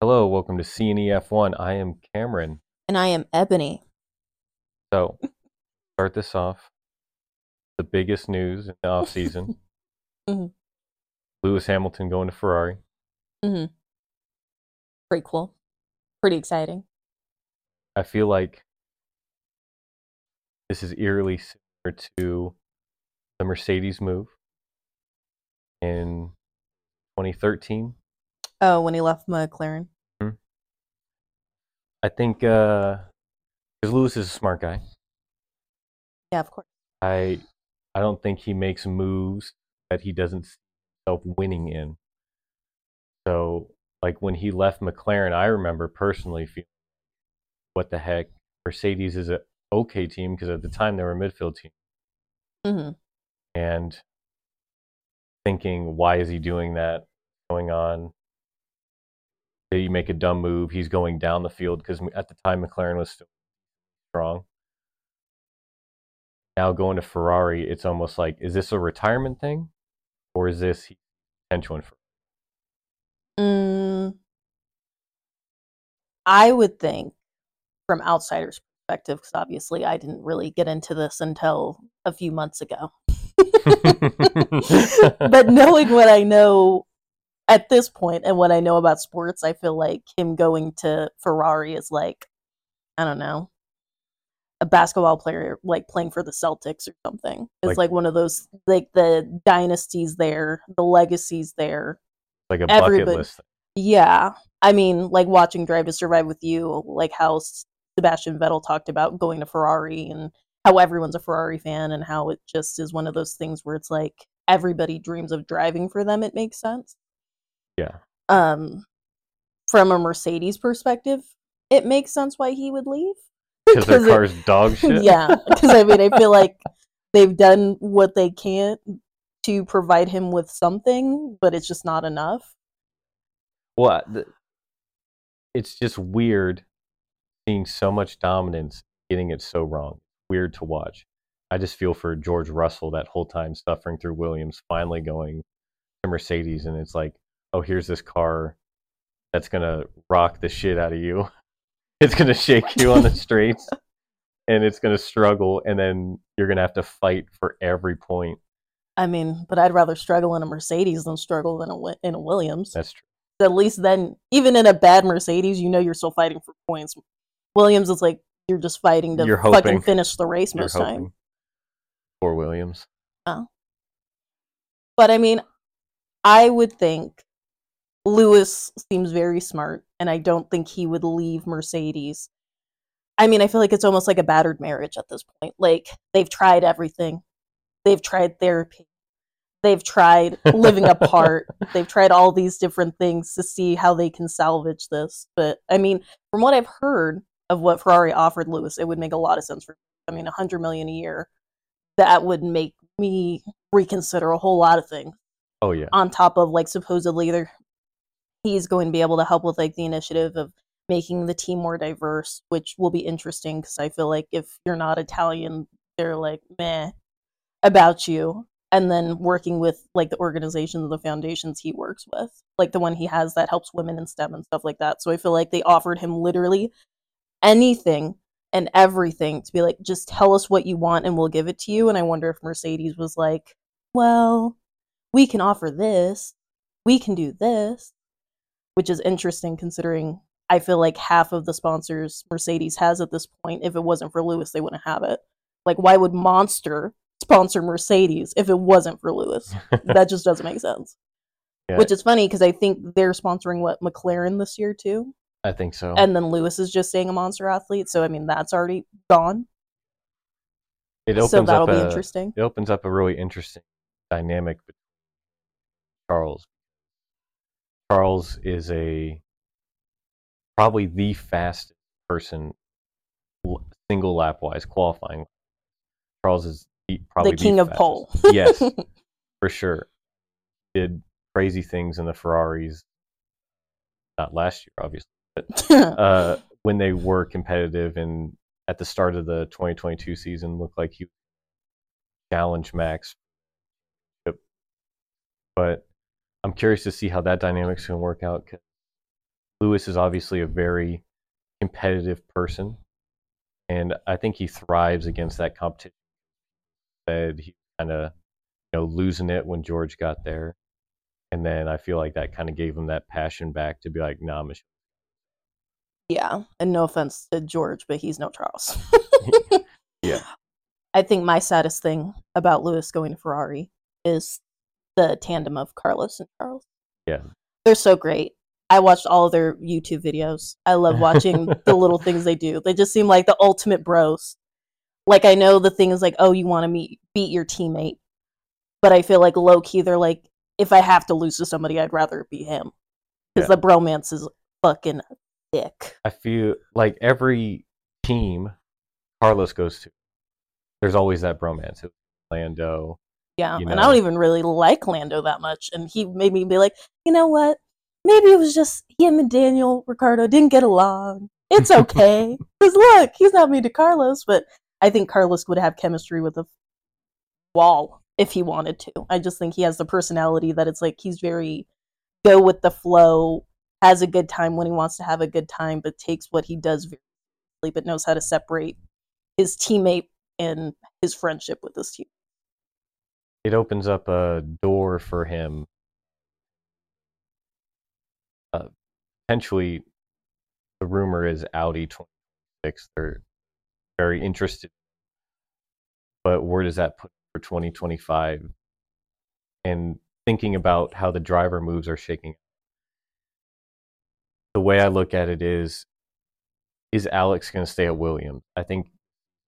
Hello, welcome to CNEF1. I am Cameron. And I am Ebony. So, start this off. The biggest news in the off season: Mhm. Lewis Hamilton going to Ferrari. Mm-hmm. Pretty cool. Pretty exciting. I feel like this is eerily similar to the Mercedes move in 2013. Oh, when he left McLaren. I think because Lewis is a smart guy. Yeah, of course. I I don't think he makes moves that he doesn't see himself winning in. So, like when he left McLaren, I remember personally feeling, "What the heck? Mercedes is a okay team because at the time they were a midfield team." hmm and thinking, why is he doing that? Going on? He make a dumb move? He's going down the field because at the time McLaren was still strong. Now going to Ferrari, it's almost like, is this a retirement thing, or is this potential in Ferrari? Mm, I would think, from outsiders' perspective, because obviously I didn't really get into this until a few months ago. but knowing what I know at this point and what I know about sports, I feel like him going to Ferrari is like, I don't know, a basketball player like playing for the Celtics or something. It's Like- like, one of those like the dynasties there, the legacies there. like a bucket Everybody- list. Yeah. I mean, like watching Drive to Survive with you, like how Sebastian Vettel talked about going to Ferrari and how everyone's a Ferrari fan and how it just is one of those things where it's like everybody dreams of driving for them. It makes sense. Yeah. Um, from a Mercedes perspective, it makes sense why he would leave. Because their it- car's dog shit. yeah, because I mean, I feel like they've done what they can to provide him with something, but it's just not enough. Well, it's just weird seeing so much dominance, getting it so wrong. Weird to watch. I just feel for George Russell that whole time suffering through Williams, finally going to Mercedes, and it's like, oh, here's this car that's gonna rock the shit out of you. It's gonna shake you on the streets, and it's gonna struggle, and then you're gonna have to fight for every point. I mean, but I'd rather struggle in a Mercedes than struggle in a in a Williams. That's true. At least then, even in a bad Mercedes, you know you're still fighting for points. Williams is like you're just fighting to You're fucking hoping. finish the race You're most time. for Williams. Oh. But I mean, I would think Lewis seems very smart, and I don't think he would leave Mercedes. I mean, I feel like it's almost like a battered marriage at this point. Like they've tried everything. They've tried therapy. They've tried living apart. They've tried all these different things to see how they can salvage this. But I mean, from what I've heard of what Ferrari offered Lewis, it would make a lot of sense for I mean, a hundred million a year. That would make me reconsider a whole lot of things Oh yeah. on top of like supposedly they're he's going to be able to help with like the initiative of making the team more diverse which will be interesting because i feel like if you're not italian they're like meh about you. And then working with like the organizations and the foundations he works with like the one he has that helps women in stem and stuff like that. So i feel like they offered him literally anything and everything to be like just tell us what you want and we'll give it to you. And i wonder if mercedes was like well we can offer this, we can do this, which is interesting considering I feel like half of the sponsors Mercedes has at this point, if it wasn't for Lewis, they wouldn't have it. Like, why would Monster sponsor Mercedes if it wasn't for Lewis? that just doesn't make sense. Yeah. Which is funny because I think they're sponsoring what McLaren this year too, I think so. and then Lewis is just saying a monster athlete. So I mean, that's already gone. it opens So that'll up be a, interesting. it opens up a really interesting dynamic between Charles. Charles is a probably the fastest person single lap wise qualifying. Charles is the, probably the king of pole. yes, for sure. Did crazy things in the Ferraris. Not last year, obviously, but uh, when they were competitive and at the start of the 2022 season looked like he challenged Max. But I'm curious to see how that dynamic's going to work out. Lewis is obviously a very competitive person, and I think he thrives against that competition. Said he kind of you know losing it when George got there, and then I feel like that kind of gave him that passion back to be like, nah, Mich- Yeah, and no offense to George, but he's no Charles. Yeah. I think my saddest thing about Lewis going to Ferrari is the tandem of Carlos and Charles. Yeah. They're so great. I watched all of their YouTube videos. I love watching the little things they do. They just seem like the ultimate bros. Like I know the thing is like, oh, you want to meet beat your teammate, but I feel like low key they're like, if I have to lose to somebody, I'd rather it be him because Yeah. the bromance is fucking thick. I feel like every team Carlos goes to, there's always that bromance. It was Lando. Yeah, you and? I don't even really like Lando that much, and he made me be like, you know what? Maybe it was just him and Daniel Ricciardo didn't get along. It's okay, because look, he's not mean to Carlos, but I think Carlos would have chemistry with a wall if he wanted to. I just think he has the personality that it's like he's very go with the flow, has a good time when he wants to have a good time, but takes what he does very seriously, but knows how to separate his teammate and his friendship with his team. It opens up a door for him. Uh, potentially, the rumor is Audi 26. They're very interested. But where does that put for 2025? And thinking about how the driver moves are shaking. The way I look at it is is Alex going to stay at Williams? I think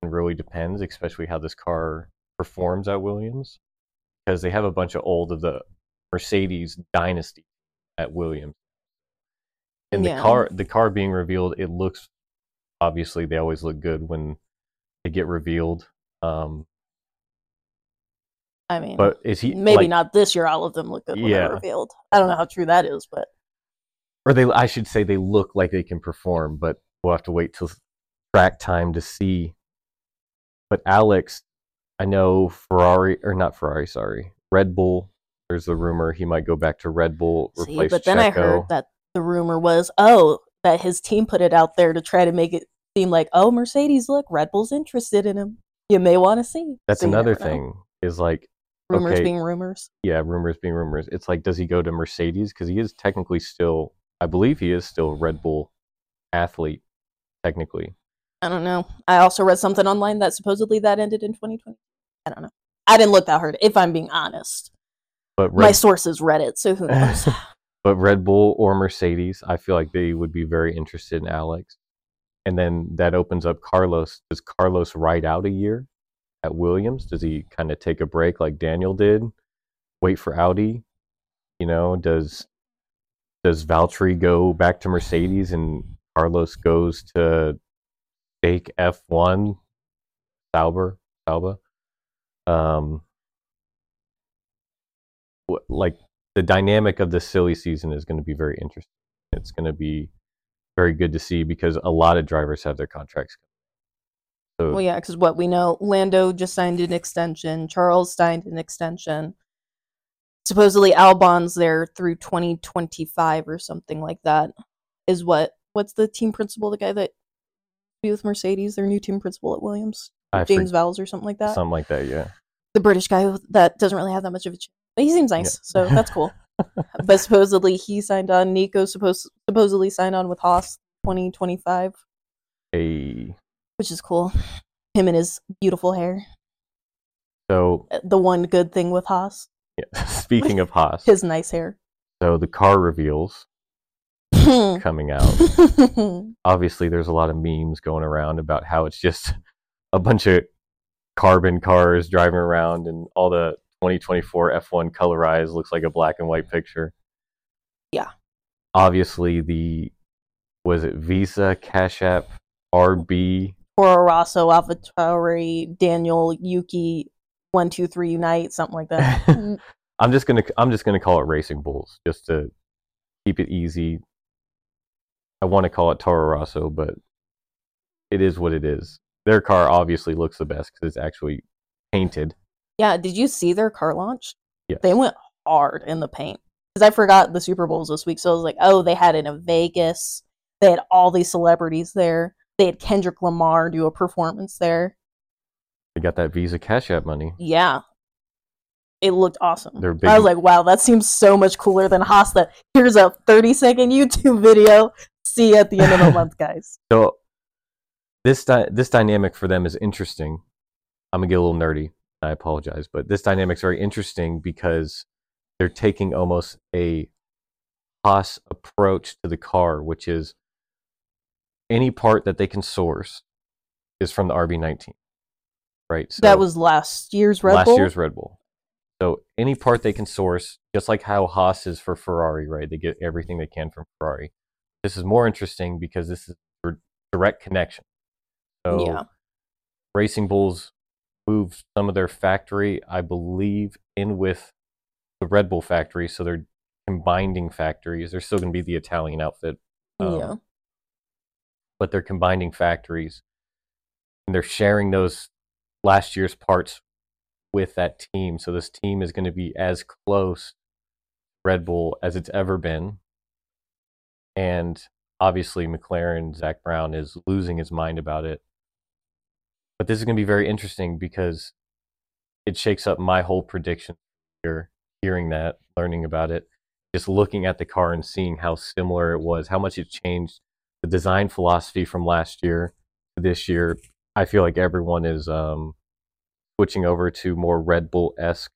it really depends, especially how this car performs at Williams, because they have a bunch of old of the Mercedes dynasty at Williams. And Yeah. the car, the car being revealed, it looks obviously they always look good when they get revealed. Um, I mean, but is he maybe like- not this year? All of them look good when Yeah. they're revealed. I don't know how true that is, but or they I should say they look like they can perform, but we'll have to wait till track time to see. But Alex, I know Ferrari or not Ferrari, sorry, Red Bull. There's the rumor he might go back to Red Bull, see, but then I heard that the rumor was, oh, that his team put it out there to try to make it seem like, oh, Mercedes, look, Red Bull's interested in him. You may want to see. That's So another thing. Is like Rumors okay. being rumors. yeah, rumors being rumors. It's like, does he go to Mercedes? Because he is technically still, I believe he is still a Red Bull athlete, technically. I don't know. I also read something online that supposedly that ended in 2020. I don't know. I didn't look that hard, if I'm being honest. But My Red, source is Reddit, so who knows? but Red Bull or Mercedes, I feel like they would be very interested in Alex. And then that opens up Carlos. Does Carlos ride out a year at Williams? Does he kind of take a break like Daniel did? Wait for Audi? You know, does does Valtteri go back to Mercedes and Carlos goes to fake F1 Sauber Sauber? Um like the dynamic of this silly season is going to be very interesting. It's going to be very good to see because a lot of drivers have their contracts. So Well, yeah, because what we know, Lando just signed an extension. Charles signed an extension. Supposedly, Albon's there through 2025 or something like that. Is what? What's the team principal? The guy that be with Mercedes, their new team principal at Williams, I James forget- Vowles or something like that. something like that, yeah. The British guy who- that doesn't really have that much of a, ch- but he seems nice, so that's cool. but supposedly he signed on. Nico supposed supposedly signed on with Haas 2025, A which is cool. Him and his beautiful hair. so Uh, The one good thing with Haas. yeah, speaking of Haas, his nice hair. so the car reveals coming out. Obviously, there's a lot of memes going around about how it's just a bunch of carbon cars driving around, and all the 2024 F1 colorized looks like a black and white picture. Yeah. Obviously, the was it Visa, Cash App, RB Toro Rosso, AlphaTauri, Daniel, Yuki, one, two, three, unite, something like that. Mm, I'm just gonna I'm just gonna call it Racing Bulls just to keep it easy. I want to call it Toro Rosso, but it is what it is. Their car obviously looks the best because it's actually painted. yeah, did you see their car launch? Yeah. They went hard in the paint. because I forgot the Super Bowls this week. So I was like, oh, they had it in Vegas. They had all these celebrities there. They had Kendrick Lamar do a performance there. They got that Visa Cash App money. Yeah. It looked awesome. They're big. I was like, wow, that seems so much cooler than Haas. That here's a 30 second YouTube video. See you at the end of the month, guys. So this di- this dynamic for them is interesting. I'm gonna get a little nerdy. I apologize, but this dynamic's very interesting because they're taking almost a Haas approach to the car, which is any part that they can source is from the RB19, right? So that was last year's Red last Bull. Last year's Red Bull. So any part they can source, just like how Haas is for Ferrari, right? They get everything they can from Ferrari. This is more interesting because this is a direct connection. So yeah. Racing Bulls moved some of their factory, I believe, in with the Red Bull factory. So they're combining factories. They're still going to be the Italian outfit, um, yeah. but they're combining factories and they're sharing those last year's parts with that team. So this team is going to be as close to Red Bull as it's ever been. And obviously, McLaren, Zak Brown is losing his mind about it. But this is going to be very interesting because it shakes up my whole prediction here, hearing that, learning about it, just looking at the car and seeing how similar it was, how much it changed the design philosophy from last year to this year. I feel like everyone is um, switching over to more Red Bull esque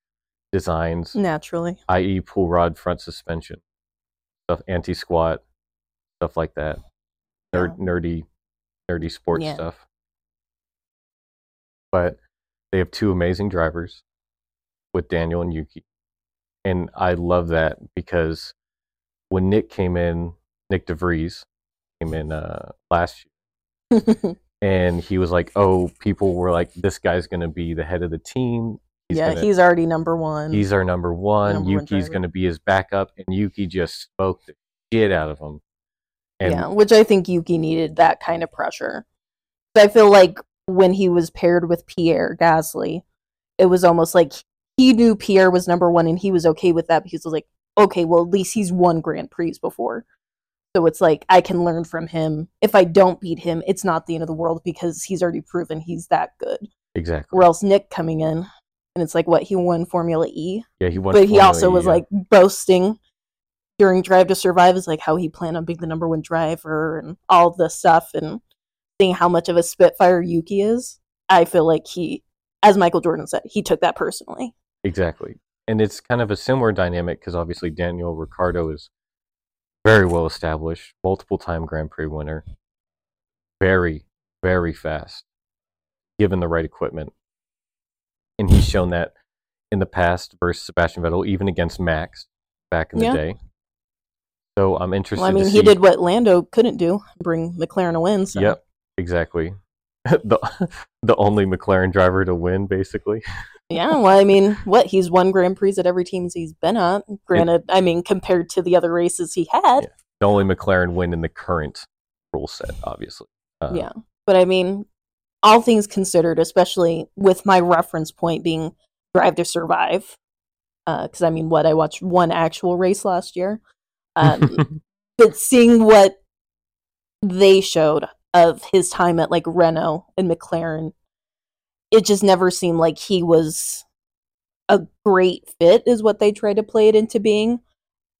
designs, Naturally. i.e., pull rod front suspension, stuff, anti squat, stuff like that. Nerd, nerdy, nerdy sports Yeah. stuff. But they have two amazing drivers with Daniel and Yuki. And I love that because when Nyck came in, Nyck de Vries came in uh, last year, and he was like, "Oh, people were like, this guy's going to be the head of the team. He's yeah, gonna, he's already number one. he's our number one. Number Yuki's going to be his backup." And Yuki just spoke the shit out of him. And yeah, which I think Yuki needed that kind of pressure. I feel like when he was paired with Pierre Gasly, it was almost like he knew Pierre was number one and he was okay with that because he was like, okay, well, at least he's won Grand Prix before. So it's like, I can learn from him. If I don't beat him, it's not the end of the world because he's already proven he's that good. exactly. Or else Nyck coming in, and it's like, what, he won Formula E? Yeah, he won. but he also E, was yeah. like boasting during Drive to Survive is like how he planned on being the number one driver and all this stuff and seeing how much of a spitfire Yuki is. I feel like he, as Michael Jordan said, he took that personally. Exactly. And it's kind of a similar dynamic because obviously Daniel Ricciardo is very well established, multiple time Grand Prix winner, very, very fast, given the right equipment. And he's shown that in the past versus Sebastian Vettel, even against Max back in the Yeah. day. So I'm interested Well, I mean, he did what Lando couldn't do, bring McLaren a win. So. Yep, exactly. the the only McLaren driver to win, basically. Yeah, well, I mean, what? He's won Grand Prix at every team he's been at. Granted, I mean, compared to the other races he had. Yeah. The only McLaren win in the current rule set, obviously. Uh, yeah but i mean all things considered especially with my reference point being drive to survive because i mean what i watched one actual race last year um, but seeing what they showed of his time at like renault and mclaren it just never seemed like he was a great fit is what they tried to play it into being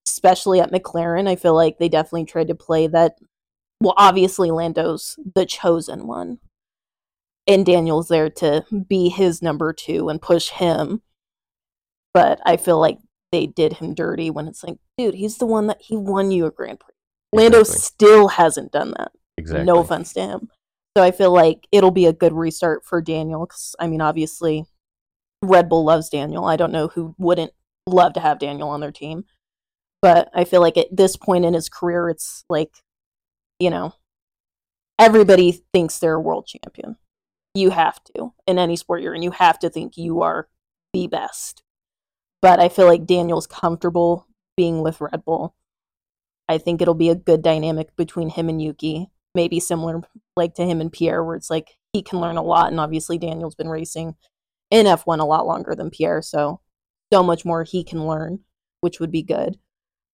especially at mclaren i feel like they definitely tried to play that well, obviously Lando's the chosen one. And Daniel's there to be his number two and push him. But I feel like they did him dirty when it's like, dude, he's the one that he won you a Grand Prix. Lando Exactly. still hasn't done that. Exactly. No offense to him. So I feel like it'll be a good restart for Daniel. Because, I mean, obviously, Red Bull loves Daniel. I don't know who wouldn't love to have Daniel on their team. But I feel like at this point in his career, it's like, you know, everybody thinks they're a world champion. You have to. In any sport you're in, you have to think you are the best. But I feel like Daniel's comfortable being with Red Bull. I think it'll be a good dynamic between him and Yuki. Maybe similar like to him and Pierre, where it's like he can learn a lot. And obviously, Daniel's been racing in F1 a lot longer than Pierre. So, so much more he can learn, which would be good.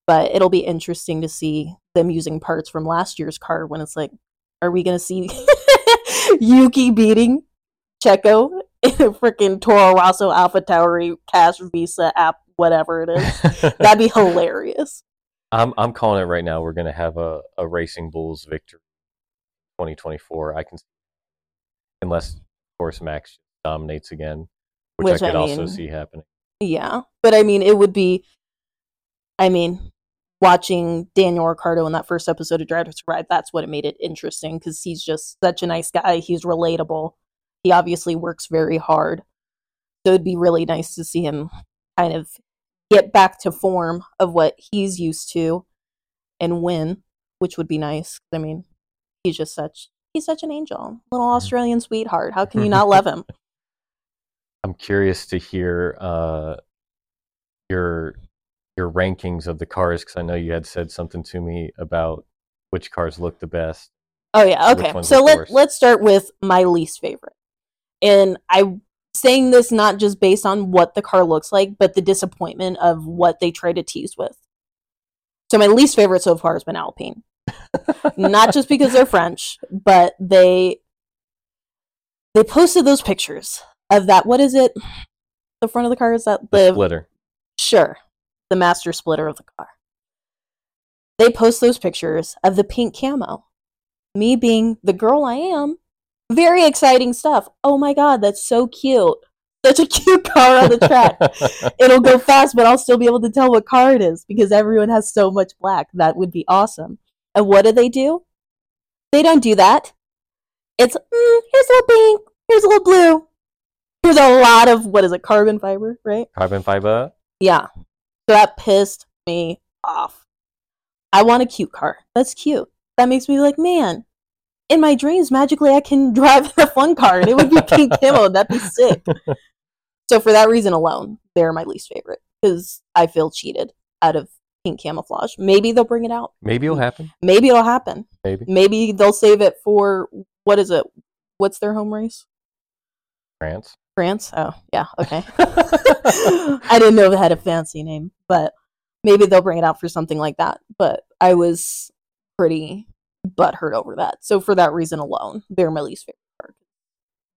But it'll be interesting to see them using parts from last year's car when it's like, are we going to see Yuki beating Checo in a freaking Toro Rosso Alpha Tauri Cash Visa app, whatever it is? That'd be hilarious. I'm I'm calling it right now. We're gonna have a, a Racing Bulls victory 2024. I can unless of course Max dominates again, which, Which I I could also see happening. Yeah. But I mean, it would be, I mean, watching Daniel Ricciardo in that first episode of Drive to Survive, that's what it made it interesting because he's just such a nice guy. He's relatable. He obviously works very hard. So it'd be really nice to see him kind of get back to form of what he's used to and win, which would be nice. I mean, he's just such he's such an angel. Little Australian sweetheart. How can you not love him? I'm curious to hear uh, your your rankings of the cars because I know you had said something to me about which cars look the best. Oh yeah, okay. So let let's start with my least favorite. And I'm saying this not just based on what the car looks like, but the disappointment of what they try to tease with. So my least favorite so far has been Alpine. Not just because they're French, but they they posted those pictures of that what is it? The front of the car is that The splitter. Sure, the master splitter of the car. They post those pictures of the pink camo. Me being the girl I am, very exciting stuff. Oh my god, that's so cute. Such a cute car on the track. It'll go fast, but I'll still be able to tell what car it is because everyone has so much black. That would be awesome. And what do they do? They don't do that. It's mm, here's a little pink, here's a little blue. Here's a lot of what is it, carbon fiber, right? Carbon fiber. Yeah. So that pissed me off. I want a cute car. That's cute. That makes me like, man, in my dreams, magically I can drive a fun car and it would be pink camo. That'd be sick. So for that reason alone, they're my least favorite because I feel cheated out of pink camouflage. Maybe they'll bring it out. Maybe it'll happen. Maybe it'll happen. Maybe Maybe they'll save it for what is it? What's their home race? France. France? Oh, yeah, okay. I didn't know it had a fancy name, but maybe they'll bring it out for something like that. But I was pretty butthurt over that. So for that reason alone, they're my least favorite part.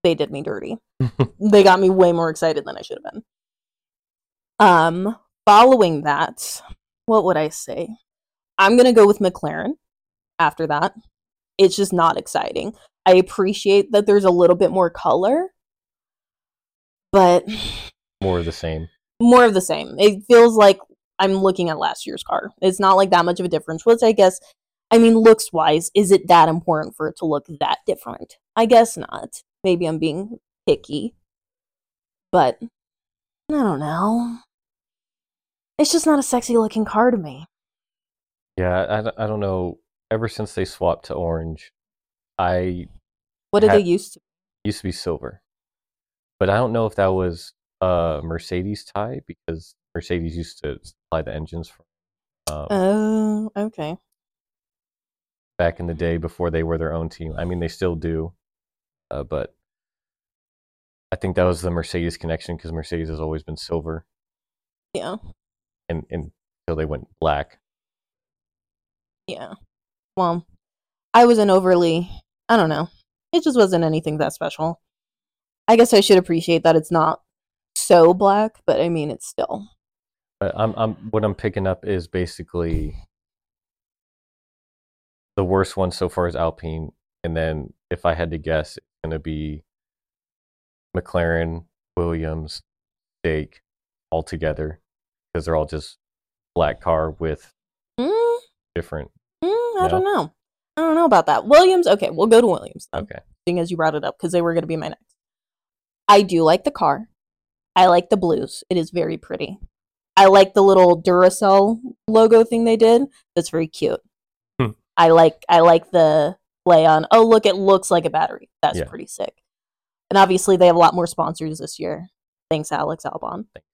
They did me dirty. they got me way more excited than I should have been. Um, following that, what would I say? I'm gonna go with McLaren after that. It's just not exciting. I appreciate that there's a little bit more color, but More of the same. more of the same. It feels like I'm looking at last year's car. It's not like that much of a difference, which I guess, I mean, looks wise, is it that important for it to look that different? I guess not. Maybe I'm being picky, but I don't know. It's just not a sexy looking car to me. Yeah, I, don't- I don't know. Ever since they swapped to orange, I What did Ha- they used to? used to be silver, but I don't know if that was a Mercedes tie because Mercedes used to supply the engines for. um, Oh, okay. back in the day before they were their own team. I mean, they still do, uh, but I think that was the Mercedes connection because Mercedes has always been silver, Yeah, and, and until they went black. yeah. Well, I wasn't overly, I don't know. It just wasn't anything that special. I guess I should appreciate that it's not so black, but I mean, it's still. But I'm, I'm what I'm picking up is basically the worst one so far is Alpine, and then if I had to guess, it's gonna be McLaren, Williams, Stake, all together because they're all just black car with Mm, different. mm, I No? don't know. I don't know about that. Williams, okay, we'll go to Williams then, Okay, seeing as you brought it up because they were going to be my next. I do like the car. I like the blues. It is very pretty. I like the little Duracell logo thing they did. That's very cute. Hmm. I like I like the play on. Oh, look, it looks like a battery. That's Yeah. pretty sick. And obviously, they have a lot more sponsors this year. Thanks, Alex Albon. Thanks.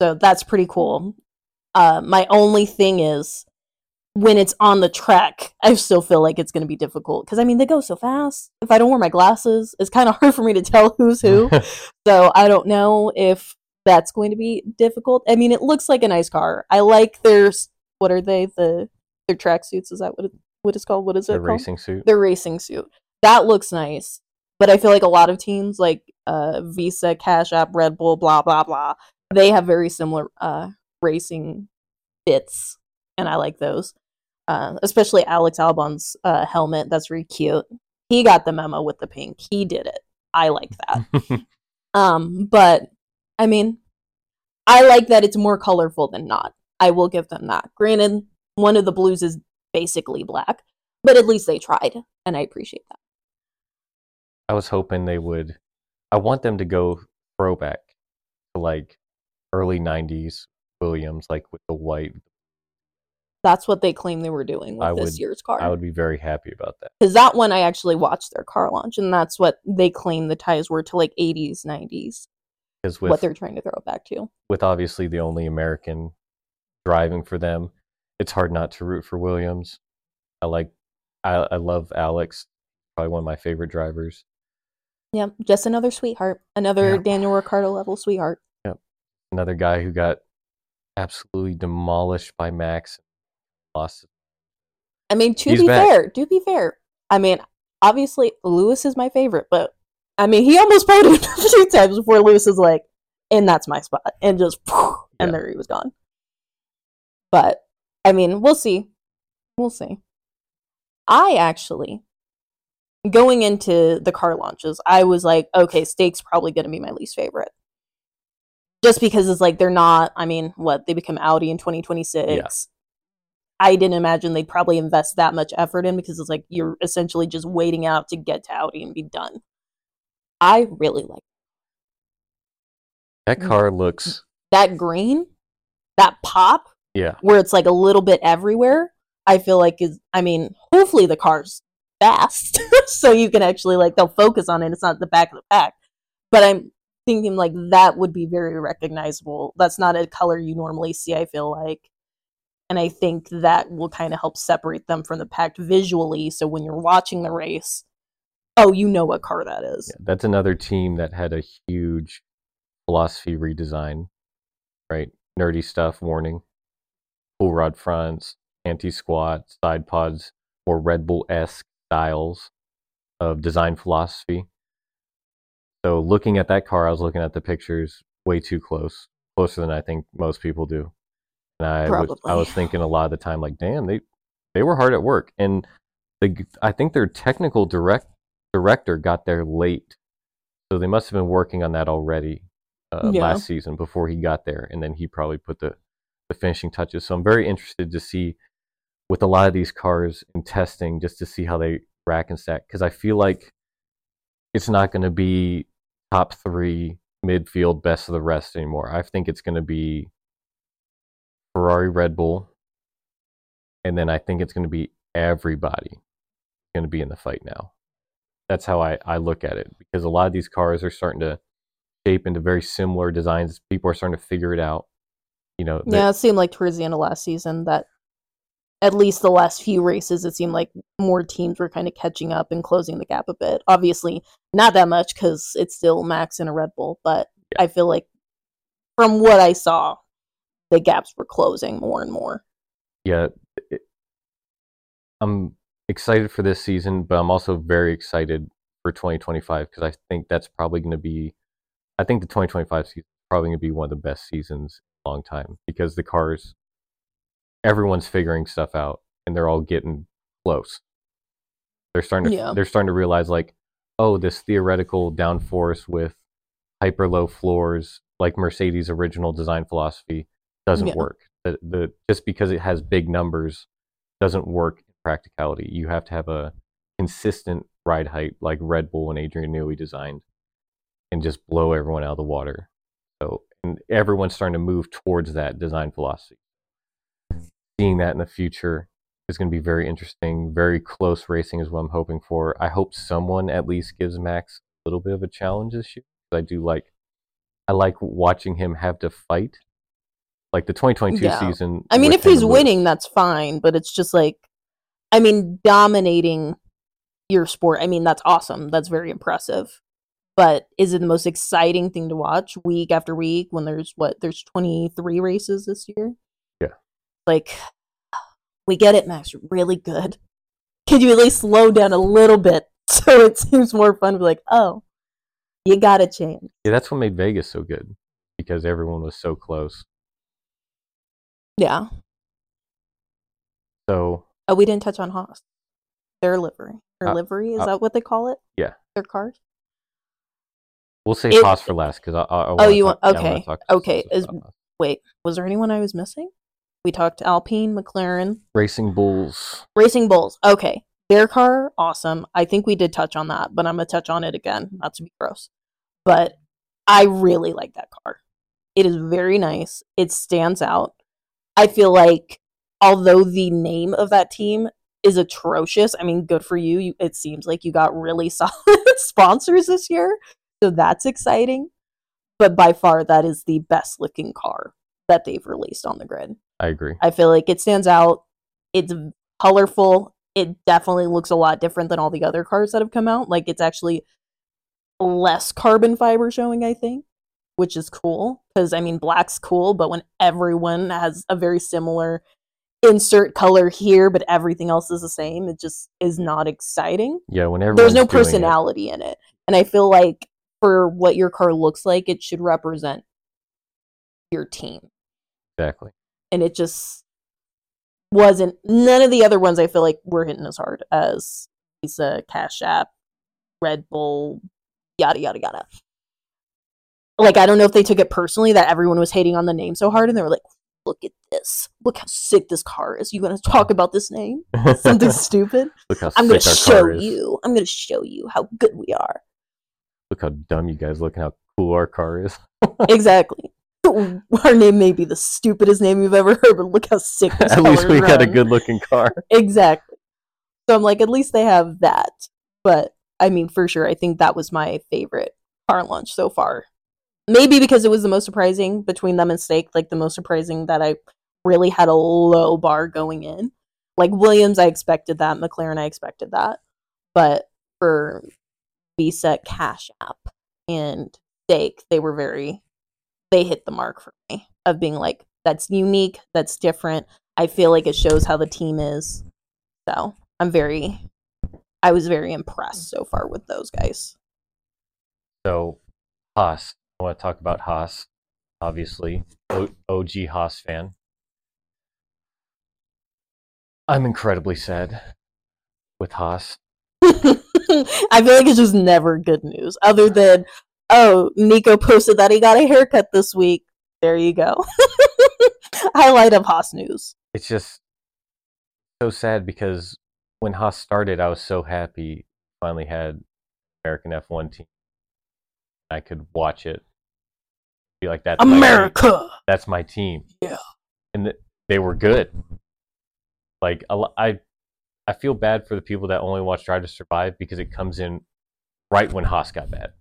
So that's pretty cool. Uh, my only thing is when it's on the track, I still feel like it's going to be difficult because I mean they go so fast. If I don't wear my glasses, it's kind of hard for me to tell who's who. so I don't know if that's going to be difficult. I mean, it looks like a nice car. I like their what are they the their tracksuits? Is that what it, what it's called? What is it The racing suit. Their racing suit. That looks nice. But I feel like a lot of teams like uh, Visa, Cash App, Red Bull, blah blah blah, they have very similar uh, racing bits, and I like those. Uh, especially Alex Albon's uh, helmet. That's really cute. He got the memo with the pink. He did it. I like that. Um, but I mean, I like that it's more colorful than not. I will give them that. Granted, one of the blues is basically black, but at least they tried, and I appreciate that. I was hoping they would. I want them to go throwback to like early '90s Williams, like with the white. That's what they claim they were doing with I this would- year's car. I would be very happy about that. Because that one I actually watched their car launch, and that's what they claim the ties were to like 80s, 90s, Because what they're trying to throw it back to. with obviously the only American driving for them, it's hard not to root for Williams. I like, I, I love Alex, probably one of my favorite drivers. Yeah, just another sweetheart, another Yeah. Daniel Ricciardo level sweetheart. Another guy who got absolutely demolished by Max, lost. I mean, to He's be back. fair, to be fair, I mean, obviously Lewis is my favorite, but I mean, he almost podiumed a few times before Lewis is like, and that's my spot, and just, and Yeah. there he was gone. But I mean, we'll see, we'll see. I actually, going into the car launches, I was like, okay, Stake's probably going to be my least favorite. Just because it's like they're not, I mean, what, they become Audi in 2026. I didn't imagine they'd probably invest that much effort in because it's like you're essentially just waiting out to get to Audi and be done. I really like That car looks, that green, that pop yeah, where it's like a little bit everywhere. I feel like is I mean, hopefully the car's fast so you can actually like they'll focus on it. It's not the back of the pack. But I'm thinking like that would be very recognizable. That's not a color you normally see, I feel like. And I think that will kind of help separate them from the pack visually. So when you're watching the race, oh, you know what car that is. yeah, that's another team that had a huge philosophy redesign, right? Nerdy stuff, warning, pull rod fronts, anti squat, side pods, or Red Bull esque styles of design philosophy. So looking at that car, I was looking at the pictures way too close, closer than I think most people do. And I was, I was thinking a lot of the time, like, damn, they they were hard at work, and the I think their technical direct director got there late, so they must have been working on that already uh, Yeah. last season before he got there, and then he probably put the the finishing touches. So I'm very interested to see with a lot of these cars in testing, just to see how they rack and stack, because I feel like it's not going to be top three midfield best of the rest anymore. I think it's going to be Ferrari, Red Bull, and then I think it's going to be everybody going to be in the fight now. That's how I, I look at it because a lot of these cars are starting to shape into very similar designs. People are starting to figure it out. You know, Yeah, it seemed like towards the end of last season that at least the last few races, it seemed like more teams were kind of catching up and closing the gap a bit. Obviously, not that much because it's still Max and a Red Bull, but I feel like from what I saw, the gaps were closing more and more. yeah, it, I'm excited for this season, but I'm also very excited for 2025 because I think that's probably going to be, I think the 2025 season is probably going to be one of the best seasons in a long time because the cars, everyone's figuring stuff out and they're all getting close. They're starting to, Yeah. they're starting to realize like, oh, this theoretical downforce with hyper low floors, like Mercedes' original design philosophy, doesn't Yeah. work. The, the just because it has big numbers doesn't work in practicality. You have to have a consistent ride height like Red Bull and Adrian Newey designed, and just blow everyone out of the water. So, and everyone's starting to move towards that design philosophy. Seeing that in the future is going to be very interesting. Very close racing is what I'm hoping for. I hope someone at least gives Max a little bit of a challenge this year. I do like, I like watching him have to fight. Like the 2022 Yeah. season. I mean, if he's winning, that's fine, but it's just like, I mean, dominating your sport, I mean, that's awesome. That's very impressive. but is it the most exciting thing to watch week after week when there's what there's 23 races this year? Yeah. Like we get it, Max. Really good. Can you at least slow down a little bit so it seems more fun to be like, oh, you got a chance. Yeah, that's what made Vegas so good because everyone was so close. Yeah. So Oh, we didn't touch on Haas. Their livery. Their Uh, livery, is uh, that what they call it? Yeah. Their cars? we'll save It- Haas for last because I, I, I Oh, you talk- want- yeah, okay, talk okay, is- Wait, was there anyone I was missing? We talked to Alpine, McLaren, Racing Bulls. Racing Bulls. Okay. Their car, awesome. I think we did touch on that, but I'm going to touch on it again, not to be gross. But I really like that car. It is very nice. It stands out. I feel like, although the name of that team is atrocious, I mean, good for you. you it seems like you got really solid sponsors this year. So that's exciting. But by far, that is the best looking car that they've released on the grid. I agree. I feel like it stands out. It's colorful. It definitely looks a lot different than all the other cars that have come out. Like it's actually less carbon fiber showing, I think, which is cool. Because I mean, black's cool, but when everyone has a very similar insert color here, but everything else is the same, it just is not exciting. Yeah, whenever There's no personality in it. And I feel like for what your car looks like, it should represent your team Exactly. And it just wasn't none of the other ones I feel like were hitting as hard as Visa, Cash App, Red Bull, yada yada yada. Like I don't know if they took it personally that everyone was hating on the name so hard and they were like, look at this. Look how sick this car is. You gonna talk about this name? Something stupid? Look how I'm gonna show you. I'm gonna show you how good we are. Look how dumb you guys look and how cool our car is. exactly. Our name may be the stupidest name you've ever heard, but look how sick this At least we had a good looking car. exactly. So I'm like, at least they have that. But I mean, for sure, I think that was my favorite car launch so far. Maybe because it was the most surprising between them and Stake, like the most surprising that I really had a low bar going in. Like Williams, I expected that. McLaren, I expected that. But for Visa, Cash App, and Stake, they were very, they hit the mark for me of being like, that's unique, that's different. I feel like it shows how the team is. So I'm very, I was very impressed so far with those guys. So, Haas. I want to talk about Haas. Obviously, o- OG Haas fan. I'm incredibly sad with Haas. I feel like it's just never good news, other than, oh, Nico posted that he got a haircut this week. There you go. Highlight of Haas news. It's just so sad because when Haas started, I was so happy. Finally had American F1 team. I could watch it. Be like that's my. America. that's my team. Yeah. and th- they were good. Like I, I feel bad for the people that only watch Drive to Survive because it comes in right when Haas got bad.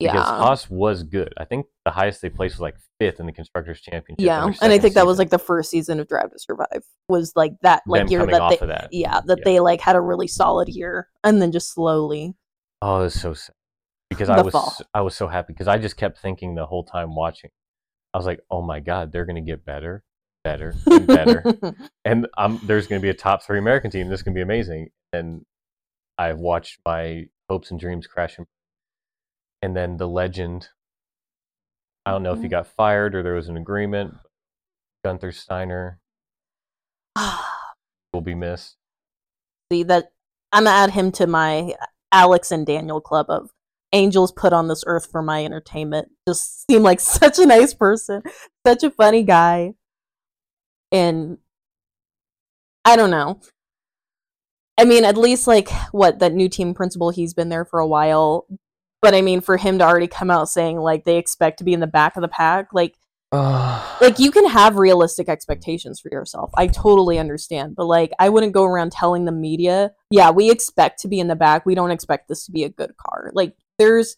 Because Yeah. Haas was good. I think the highest they placed was like fifth in the constructors championship. Yeah, and I think that was like the first season of Drive to Survive was like that like Them year that they that. yeah that Yeah. they like had a really solid year and then just slowly Oh, it was so sad because I was fall. I was so happy because I just kept thinking the whole time watching. I was like, oh my god, they're gonna get better, better, and better. and um, there's going to be a top three American team. This is going to be amazing. And I've watched my hopes and dreams crash. And, and then the legend. I don't know if he Mhm. got fired or there was an agreement. Gunther Steiner will be missed. See that I'm gonna add him to my Alex and Daniel club of angels put on this earth for my entertainment. Just seemed like such a nice person, such a funny guy, and I don't know. I mean, at least like what that new team principal, he's been there for a while. But I mean, for him to already come out saying like they expect to be in the back of the pack, like like you can have realistic expectations for yourself. I totally understand, but like I wouldn't go around telling the media, "Yeah, we expect to be in the back. We don't expect this to be a good car." Like there's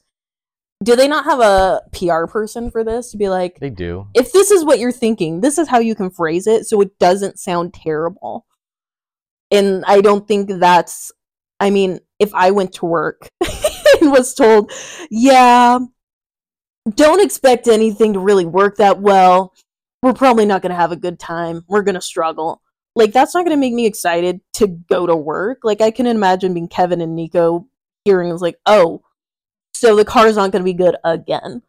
do they not have a PR person for this to be like, they do. if this is what you're thinking, this is how you can phrase it so it doesn't sound terrible. And I don't think that's I mean, if I went to work Kevin was told, yeah, don't expect anything to really work that well. We're probably not going to have a good time. We're going to struggle. Like, that's not going to make me excited to go to work. Like, I can imagine being Kevin and Nico hearing, was like, oh, so the car's not going to be good again.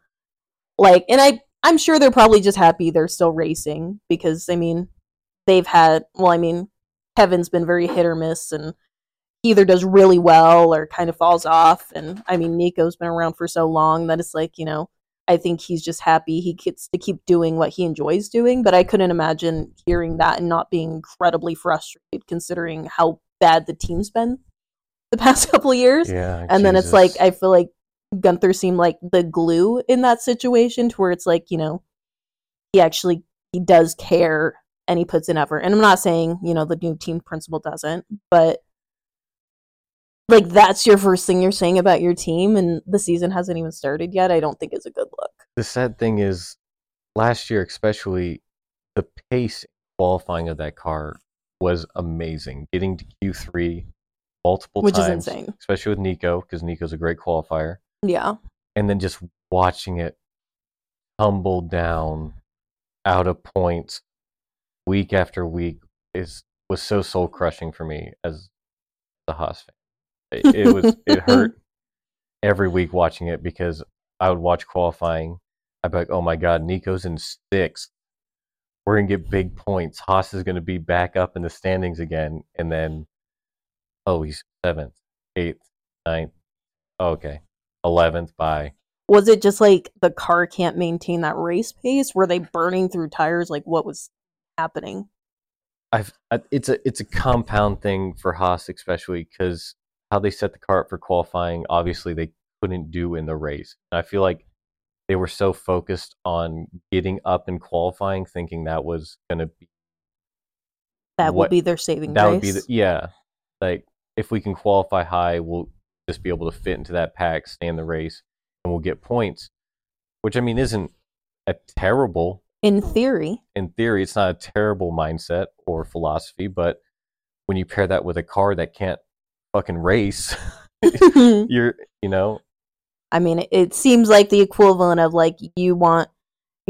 Like, and I, I'm sure they're probably just happy they're still racing because, I mean, they've had, well, I mean, Kevin's been very hit or miss and either does really well or kind of falls off. And I mean, Nico's been around for so long that it's like, you know, I think he's just happy he gets to keep doing what he enjoys doing. But I couldn't imagine hearing that and not being incredibly frustrated considering how bad the team's been the past couple years. Yeah. and then it's like, I feel like Gunther seemed like the glue in that situation to where it's like, you know, he actually he does care and he puts in effort. And I'm not saying, you know, the new team principal doesn't, but like that's your first thing you're saying about your team and the season hasn't even started yet. I don't think is a good look. the sad thing is, last year especially, the pace qualifying of that car was amazing. Getting to Q three multiple Which is insane. especially with Nico because Nico's a great qualifier, Yeah. and then just watching it tumble down out of points week after week is was so soul crushing for me as the Haas fan. It, it was it hurt every week watching it because I would watch qualifying. I'd be like, oh my god, Nico's in sixth. We're gonna get big points. Haas is gonna be back up in the standings again, and then oh he's seventh, eighth, ninth. Oh, okay, eleventh by Was it just like the car can't maintain that race pace? Were they burning through tires? Like what was happening? I've I, it's a it's a compound thing for Haas, especially because how they set the car up for qualifying. Obviously, they couldn't do in the race. And I feel like they were so focused on getting up and qualifying, thinking that was going to be That What- would be their saving that grace. would be the, yeah. Like if we can qualify high, we'll just be able to fit into that pack, stay in the race, and we'll get points. Which I mean isn't a terrible In theory. in theory, it's not a terrible mindset or philosophy, but when you pair that with a car that can't fucking race, you're, you know, I mean, it, seems like the equivalent of like you want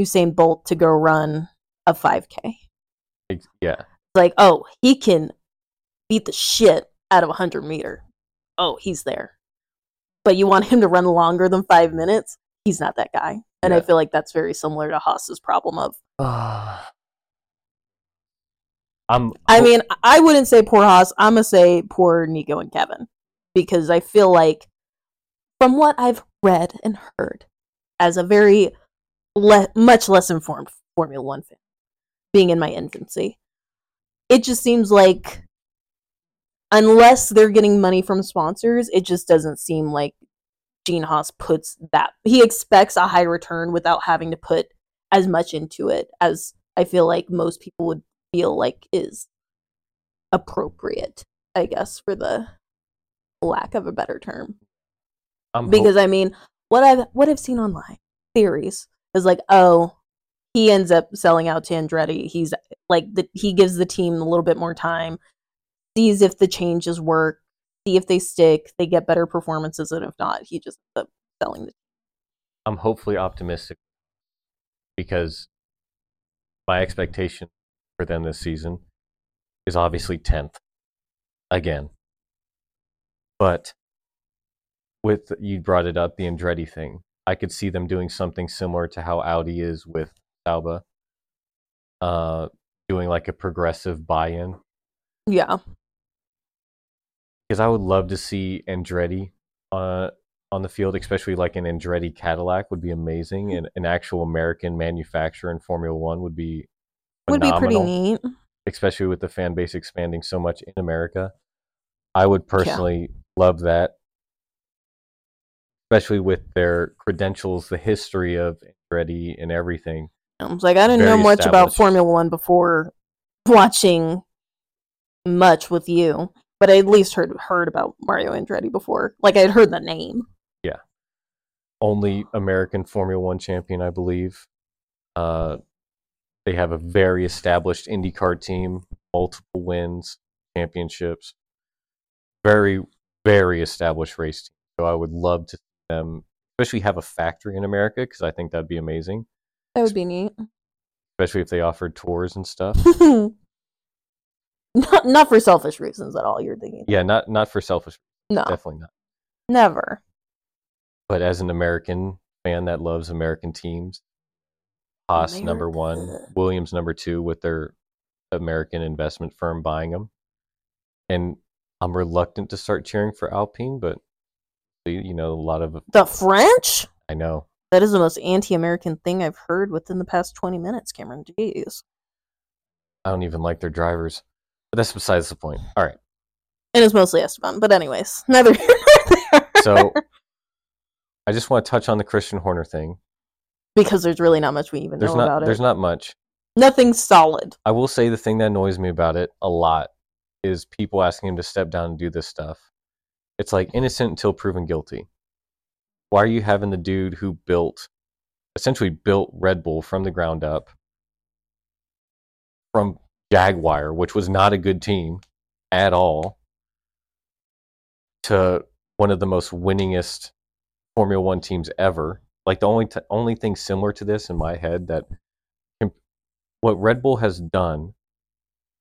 Usain Bolt to go run a 5K. yeah, Like, oh, he can beat the shit out of a 100 meter. Oh, he's there. But you want him to run longer than five minutes? He's not that guy. And I feel like that's very similar to Haas's problem of ah. I'm. I mean, I wouldn't say poor Haas. I'm gonna say poor Nico and Kevin because I feel like, from what I've read and heard, as a very le- much less informed Formula One fan, being in my infancy, it just seems like unless they're getting money from sponsors, it just doesn't seem like Gene Haas puts that he expects a high return without having to put as much into it as I feel like most people would feel like is appropriate, I guess, for the lack of a better term. I'm ho- Because I mean, what I've what I've seen online theories is like, oh, he ends up selling out to Andretti. He's like the he gives the team a little bit more time, sees if the changes work, see if they stick, they get better performances, and if not, he just ends up selling the I'm hopefully optimistic because my expectation for them this season is obviously 10th again. But with you brought it up the Andretti thing, I could see them doing something similar to how Audi is with Sauber, uh, doing like a progressive buy-in. Yeah. Because I would love to see Andretti uh, on the field, especially like an Andretti Cadillac would be amazing, and an actual American manufacturer in Formula One would be Would be pretty neat. especially with the fan base expanding so much in America. I would personally love that, especially with their credentials, the history of Andretti, and everything. I was like, I didn't know much about. Formula One before watching much with you, but I at least heard heard about Mario Andretti before. Like I'd heard the name. Yeah, only American Formula One champion, I believe. Uh, they have a very established IndyCar team, multiple wins, championships. Very, very established race team. So I would love to see them, especially have a factory in America, because I think that'd be amazing. That would be neat. Especially if they offered tours and stuff. not not for selfish reasons at all. You're thinking. Yeah, not not for selfish, No, definitely not. never. But as an American fan that loves American teams, Haas number one, Williams number two, with their American investment firm buying them, and I'm reluctant to start cheering for Alpine, but you know a lot of The French. I know That is the most anti-American thing I've heard within the past 20 minutes, Cameron. Jeez. I don't even like their drivers, but that's besides the point. All right, And it's mostly Esteban. But anyways, neither here nor there. so I just want to touch on the Christian Horner thing. Because there's really not much we even There's know not about there's it. There's not much. Nothing solid. I will say the thing that annoys me about it a lot is people asking him to step down and do this stuff. It's like innocent until proven guilty. Why are you having the dude who built, essentially built Red Bull from the ground up, from Jaguar, which was not a good team at all, to one of the most winningest Formula One teams ever? Like the only t- only thing similar to this in my head that what Red Bull has done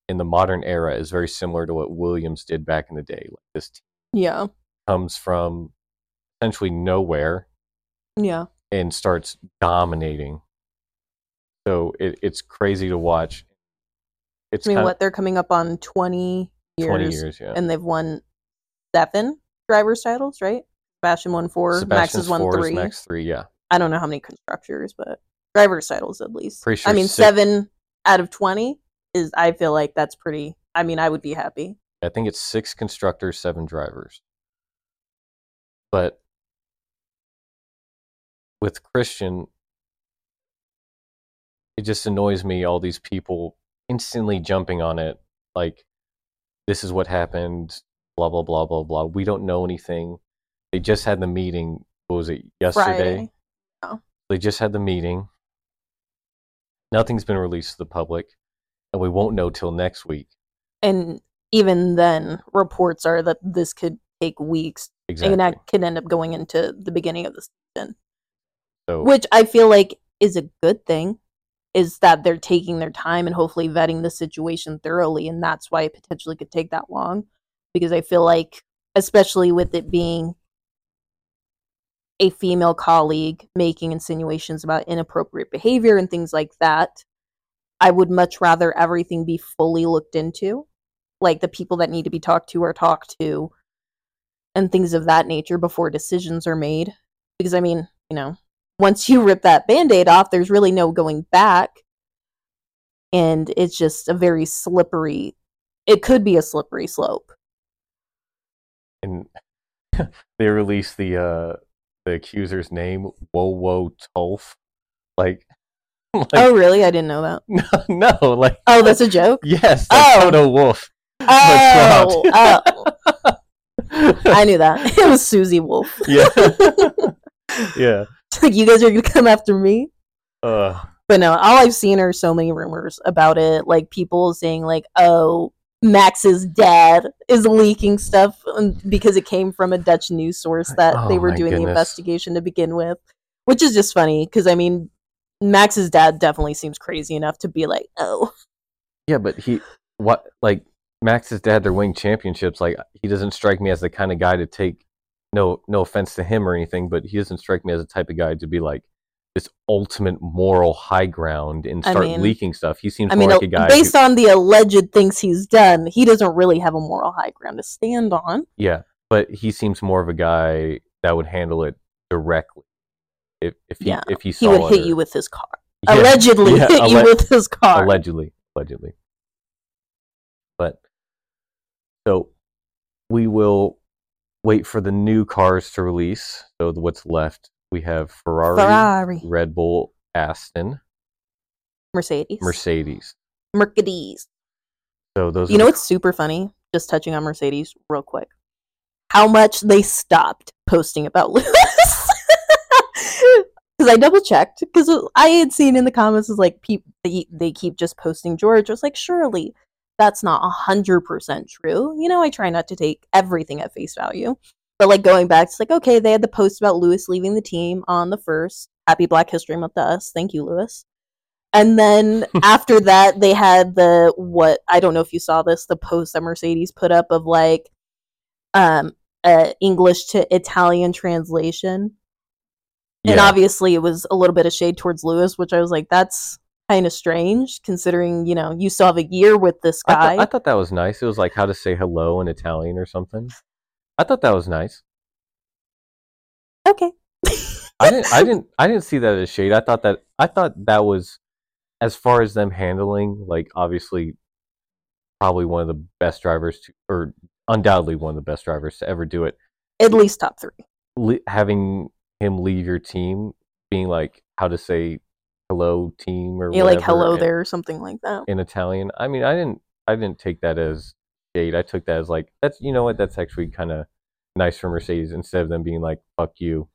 in the modern era is very similar to what Williams did back in the day. Like this Yeah. comes from essentially nowhere Yeah. and starts dominating. So it, it's crazy to watch. It's I mean, what? They're coming up on 20 years, 20 years, yeah. and they've won seven drivers' titles, right? Sebastian won four. Max has won four is three. Max three, yeah. I don't know how many constructors, but drivers' titles at least. Pretty I mean, six- seven out of 20 is, I feel like that's pretty. I mean, I would be happy. I think it's six constructors, seven drivers. But with Christian, it just annoys me all these people instantly jumping on it like this is what happened, blah blah blah blah blah. We don't know anything. They just had the meeting. What was it yesterday? Friday. They just had the meeting. Nothing's been released to the public, and we won't know till next week. And even then, reports are that this could take weeks Exactly. and that could end up going into the beginning of the season, so which I feel like is a good thing. Is that they're taking their time and hopefully vetting the situation thoroughly, and that's why it potentially could take that long. Because I feel like, especially with it being a female colleague making insinuations about inappropriate behavior and things like that, I would much rather everything be fully looked into. Like the people that need to be talked to are talked to and things of that nature before decisions are made. Because, I mean, you know, once you rip that band aid off, there's really no going back. And it's just a very slippery, it could be a slippery slope. and they released the uh the accuser's name whoa whoa tolf like, like oh, really? I didn't know that. no, no like Oh, that's a joke? yes like Oh. Toto Wolff Oh, oh, I knew that. It was Susie Wolff. yeah yeah like, you guys are to come after me? uh But no, all I've seen are so many rumors about it. Like people saying, like, oh, Max's dad is leaking stuff um, because it came from a Dutch news source that Oh they were doing the investigation to begin with, which is just funny because I mean, Max's dad definitely seems crazy enough to be like, oh, yeah but he what like Max's dad they're winning championships like he doesn't strike me as the kind of guy to take no no offense to him or anything but he doesn't strike me as the type of guy to be like this ultimate moral high ground and I start mean- leaking stuff he seems I more mean, like a uh, guy based who- on the alleged things he's done, he doesn't really have a moral high ground to stand on. Yeah, but he seems more of a guy that would handle it directly. If if he Yeah, if he He would it hit you with his car. Yeah, Allegedly yeah, hit you with his car. allegedly, allegedly. But so we will wait for the new cars to release. So what's left? We have Ferrari, Ferrari, Red Bull, Aston, Mercedes, Mercedes. Mercedes. So those You know what's super funny? Just touching on Mercedes real quick. How much they stopped posting about Lewis. Because I double checked because I had seen in the comments is like peop- they, they keep just posting George. I was like, surely that's not a hundred percent true. You know, I try not to take everything at face value. But like going back, it's like okay, they had the post about Lewis leaving the team on the first. Happy Black History Month to us. Thank you, Lewis. And then after that, they had the what I don't know if you saw this, the post that Mercedes put up of like um uh, English to Italian translation. And obviously it was a little bit of shade towards Lewis, which I was like, that's kind of strange considering, you know, you still have a year with this I, guy. I thought that was nice. It was like how to say hello in Italian or something. I thought that was nice. okay. I didn't I didn't I didn't see that as shade. I thought that I thought that was as far as them handling like obviously probably one of the best drivers to or undoubtedly one of the best drivers to ever do it. At least top three. Le- having him leave your team being like how to say hello team or You're like hello there or something like that. in Italian. I mean, I didn't I didn't take that as shade. I took that as like that's you know what that's actually kind of nice for Mercedes instead of them being like fuck you.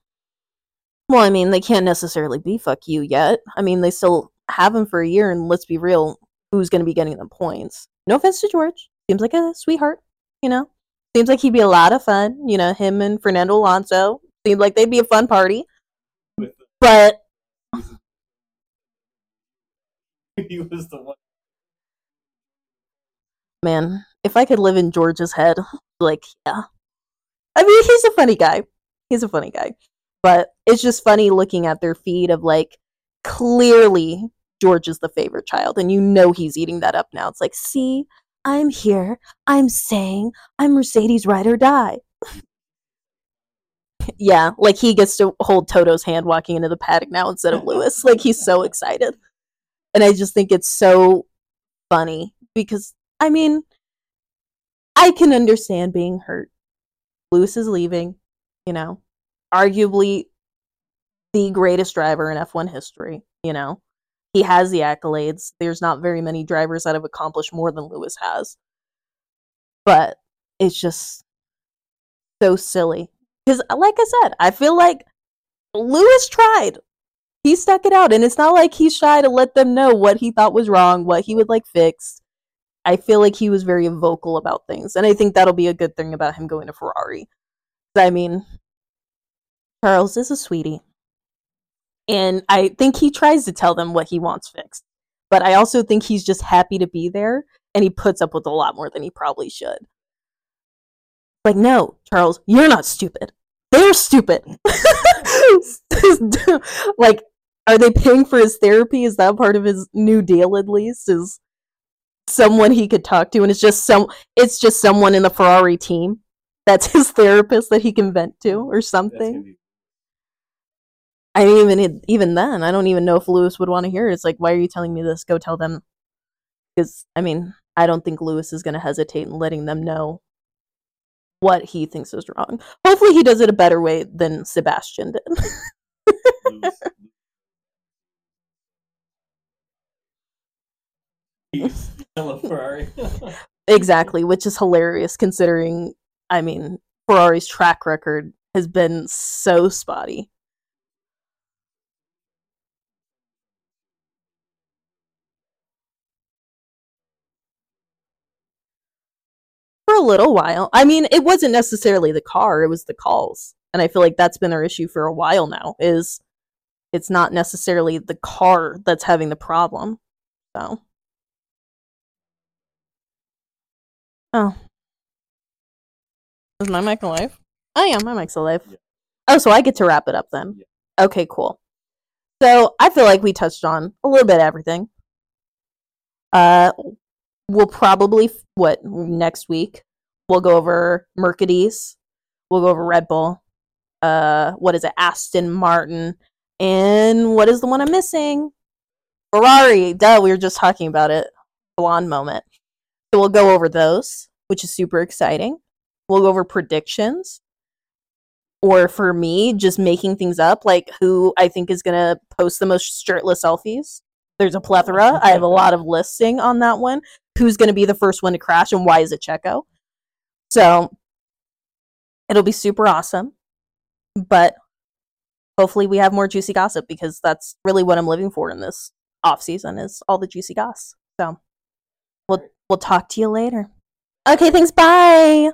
Well, I mean, they can't necessarily be fuck you yet. I mean, they still have him for a year, and let's be real, who's going to be getting the points? No offense to George. Seems like a sweetheart, you know? Seems like he'd be a lot of fun. You know, him and Fernando Alonso seemed like they'd be a fun party. But he was the one. man, if I could live in George's head, like, yeah. I mean, he's a funny guy. He's a funny guy. But it's just funny looking at their feed of like, clearly George is the favorite child, and you know he's eating that up now. It's like, see, I'm here. I'm saying I'm Mercedes ride or die. yeah, like he gets to hold Toto's hand walking into the paddock now instead of Lewis. like he's so excited. And I just think it's so funny because I mean, I can understand being hurt. Lewis is leaving, you know, arguably the greatest driver in F1 history, you know. He has the accolades. There's not very many drivers that have accomplished more than Lewis has. But it's just so silly. Because, uh, like I said, I feel like Lewis tried. He stuck it out. And it's not like he's shy to let them know what he thought was wrong, what he would like fix. I feel like he was very vocal about things. And I think that'll be a good thing about him going to Ferrari. I mean, Charles is a sweetie. And I think he tries to tell them what he wants fixed. But I also think he's just happy to be there and he puts up with a lot more than he probably should. Like, no, Charles, you're not stupid. They're stupid. like, are they paying for his therapy? Is that part of his new deal at least? Is someone he could talk to and it's just some it's just someone in the Ferrari team that's his therapist that he can vent to or something. be I mean, even even then, I don't even know if Lewis would want to hear it. It's like, why are you telling me this? Go tell them. Because I mean, I don't think Lewis is going to hesitate in letting them know what he thinks is wrong. Hopefully, he does it a better way than Sebastian did. Lewis. Ferrari. exactly, which is hilarious considering. I mean, Ferrari's track record has been so spotty. for a little while. I mean, it wasn't necessarily the car, it was the calls. And I feel like that's been their issue for a while now is it's not necessarily the car that's having the problem. So Oh. Is my mic alive? Oh yeah, my mic's alive. Yeah. Oh, so I get to wrap it up then. Okay, cool. So I feel like we touched on a little bit of everything. Uh we'll probably f- what next week we'll go over Mercedes, we'll go over Red Bull, uh, what is it, Aston Martin, and what is the one I'm missing? Ferrari. Duh, we were just talking about it. Blonde moment. So we'll go over those, which is super exciting. We'll go over predictions. Or for me, just making things up, like who I think is gonna post the most shirtless selfies. There's a plethora. I have a lot of listing on that one who's going to be the first one to crash and why is it Checo. So it'll be super awesome. But hopefully we have more juicy gossip because that's really what I'm living for in this off season is all the juicy goss. So we'll talk to you later. Okay, thanks. Bye.